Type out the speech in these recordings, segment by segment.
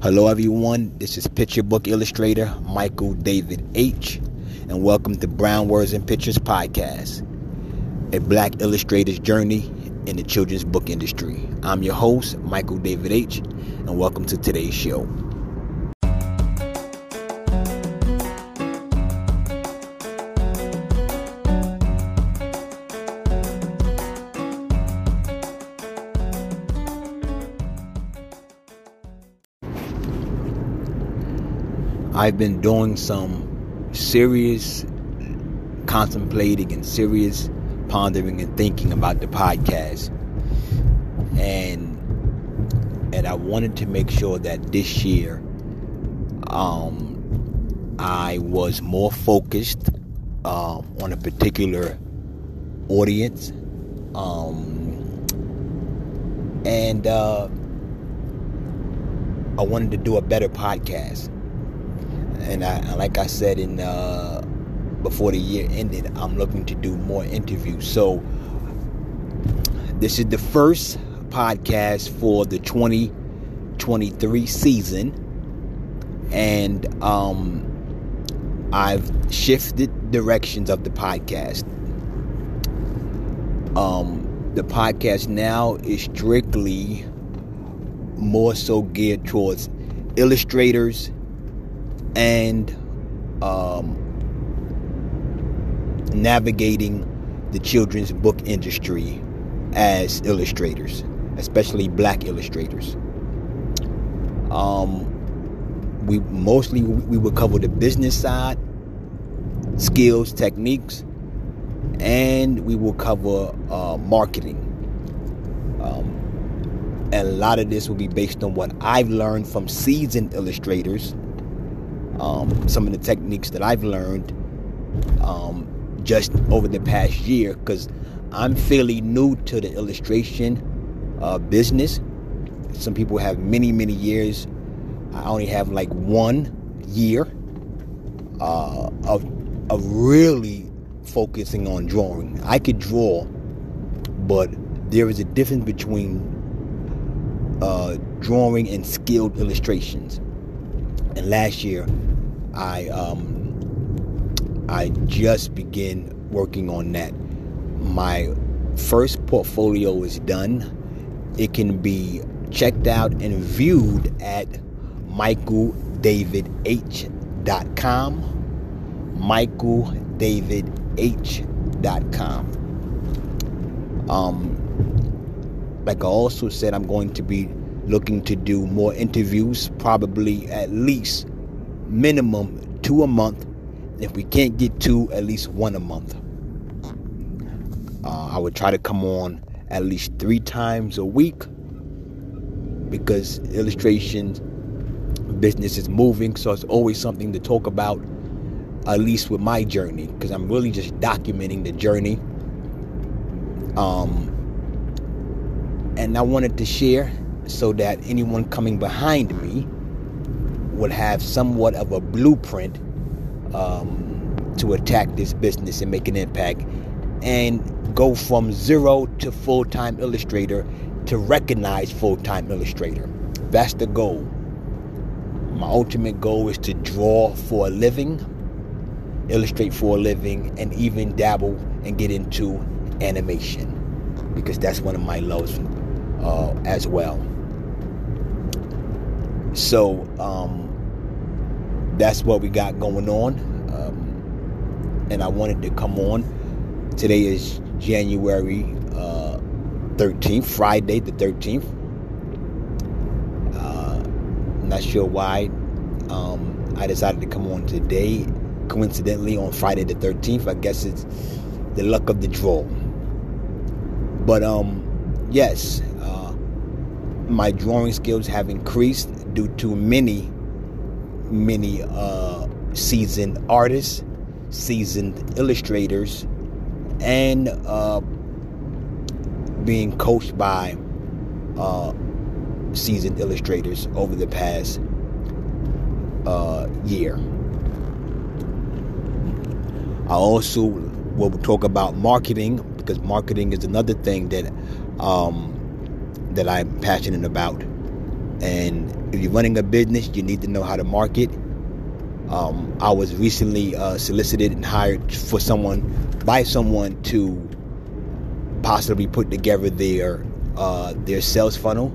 Hello, everyone. This is picture book illustrator Michael David H., and welcome to Brown Words and Pictures podcast, a black illustrator's journey in the children's book industry. I'm your host, Michael David H., and welcome to today's show. I've been doing some serious contemplating and serious pondering and thinking about the podcast. And and I wanted to make sure that this year um, I was more focused uh, on a particular audience. Um, and uh, I wanted to do a better podcast and I, like I said in uh, before the year ended, I'm looking to do more interviews. So this is the first podcast for the 2023 season, and um, I've shifted directions of the podcast. Um, the podcast now is strictly more so geared towards illustrators and um, navigating the children's book industry as illustrators, especially black illustrators. Um, we mostly we would cover the business side, skills, techniques, and we will cover uh, marketing. Um, and a lot of this will be based on what I've learned from seasoned illustrators um, some of the techniques that I've learned um, just over the past year because I'm fairly new to the illustration uh, business. Some people have many, many years. I only have like one year uh, of of really focusing on drawing. I could draw, but there is a difference between uh, drawing and skilled illustrations. And last year, I um, I just began working on that. My first portfolio is done. It can be checked out and viewed at michaeldavidh.com. michaeldavidh.com. Um, like I also said, I'm going to be looking to do more interviews, probably at least minimum two a month. If we can't get two, at least one a month. Uh, I would try to come on at least three times a week because illustration business is moving, so it's always something to talk about, at least with my journey, because I'm really just documenting the journey. Um, and I wanted to share so that anyone coming behind me would have somewhat of a blueprint um, to attack this business and make an impact and go from zero to full time illustrator to recognized full time illustrator. That's the goal. My ultimate goal is to draw for a living, illustrate for a living, and even dabble and get into animation because that's one of my loves uh, as well. So, um, that's what we got going on. Um, and I wanted to come on. Today is January uh, 13th, Friday the 13th. Uh, not sure why um, I decided to come on today. Coincidentally, on Friday the 13th, I guess it's the luck of the draw. But um, yes, uh, my drawing skills have increased due to many many uh, seasoned artists, seasoned illustrators, and uh, being coached by uh, seasoned illustrators over the past uh, year. I also will talk about marketing because marketing is another thing that um, that I'm passionate about. And if you're running a business, you need to know how to market. Um, I was recently uh, solicited and hired for someone by someone to possibly put together their uh, their sales funnel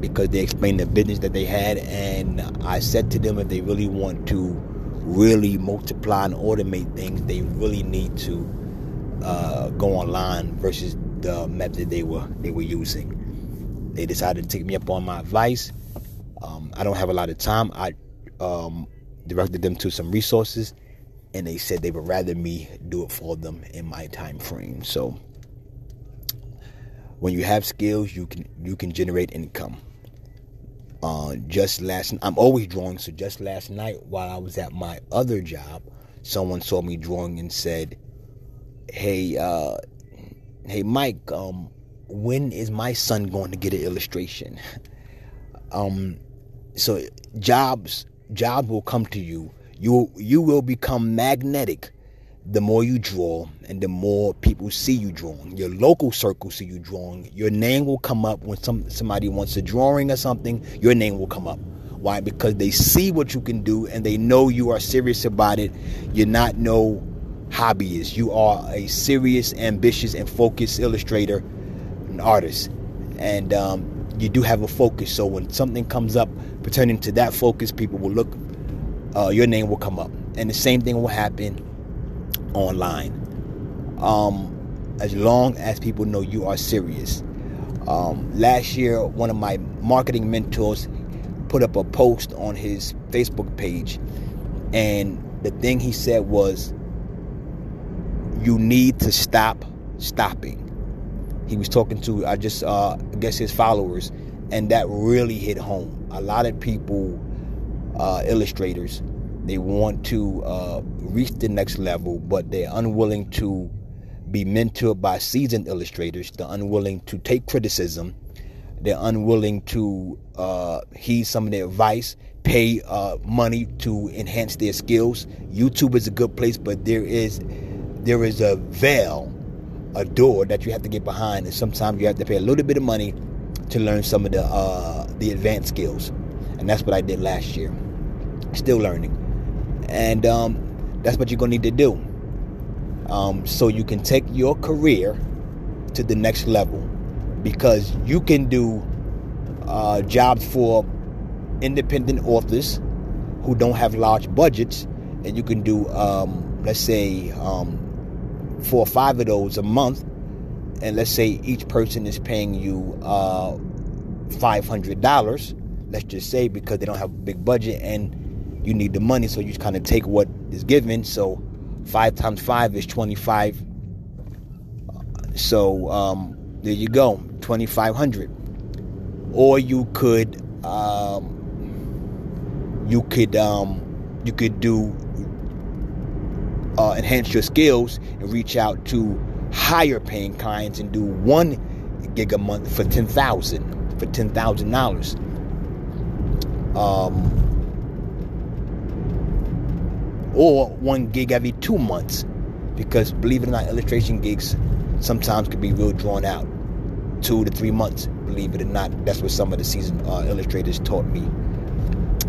because they explained the business that they had, and I said to them if they really want to really multiply and automate things, they really need to uh, go online versus the method they were they were using. They decided to take me up on my advice. Um, I don't have a lot of time. I um, directed them to some resources, and they said they would rather me do it for them in my time frame. So when you have skills, you can you can generate income. Uh, just last, I'm always drawing. So just last night, while I was at my other job, someone saw me drawing and said, "Hey, uh, hey, Mike, um, when is my son going to get an illustration?" um, so jobs, jobs will come to you. You you will become magnetic the more you draw and the more people see you drawing. Your local circle see you drawing. Your name will come up when some somebody wants a drawing or something, your name will come up. Why? Because they see what you can do and they know you are serious about it. You're not no hobbyist. You are a serious, ambitious, and focused illustrator and artist. And um, you do have a focus. So when something comes up pertaining to that focus, people will look, uh, your name will come up. And the same thing will happen online. Um, as long as people know you are serious. Um, last year, one of my marketing mentors put up a post on his Facebook page, and the thing he said was, "You need to stop stopping." He was talking to, I just, uh, guess, his followers, and that really hit home. A lot of people, uh, illustrators, they want to uh, reach the next level, but they're unwilling to be mentored by seasoned illustrators. They're unwilling to take criticism. They're unwilling to uh, heed some of their advice, pay uh, money to enhance their skills. YouTube is a good place, but there is there is a veil, a door that you have to get behind, and sometimes you have to pay a little bit of money to learn some of the uh, the advanced skills. And that's what I did last year. Still learning. And um, that's what you're to need to do. Um, so you can take your career to the next level because you can do uh, jobs for independent authors who don't have large budgets, and you can do, um, let's say, um, four or five of those a month, and let's say each person is paying you uh, $500, let's just say, because they don't have a big budget, and you need the money, so you kind of take what is given. So five times five is 25. So um, there you go, 2,500. Or you could, um, you could, um, you could do uh, enhance your skills and reach out to higher paying clients and do one gig a month for ten thousand for ten thousand dollars. Um, or one gig every two months. Because believe it or not, illustration gigs sometimes could be real drawn out. Two to three months, believe it or not. That's what some of the seasoned uh, illustrators taught me.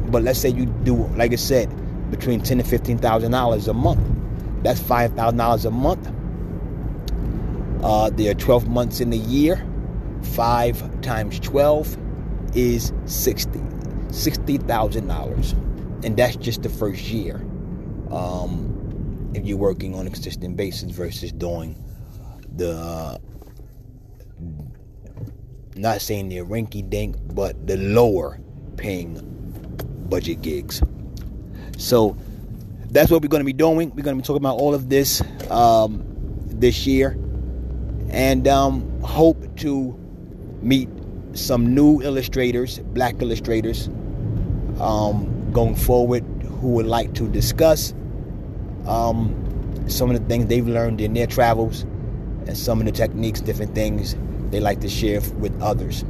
But let's say you do, like I said, between ten and fifteen thousand dollars a month. That's five thousand dollars a month. Uh, there are twelve months in the year. Five times twelve is sixty. Sixty thousand dollars, and that's just the first year um, if you're working on a consistent basis versus doing the not saying the rinky dink, but the lower paying budget gigs. So that's what we're going to be doing. We're going to be talking about all of this um, this year, and um, hope to meet some new illustrators, black illustrators, um, going forward who would like to discuss um, some of the things they've learned in their travels and some of the techniques, different things they like to share with others.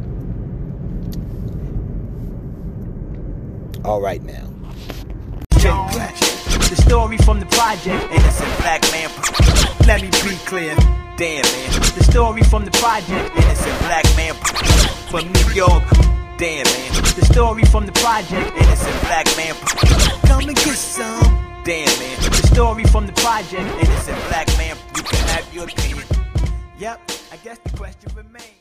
All right, now. The story from the project, innocent black man. Let me be clear. Damn, man. The story from the project, innocent black man from New York Damn, man. The story from the project. Innocent black man. Come and get some. Damn, man. The story from the project. Innocent black man. You can have your opinion. Yep, I guess the question remains.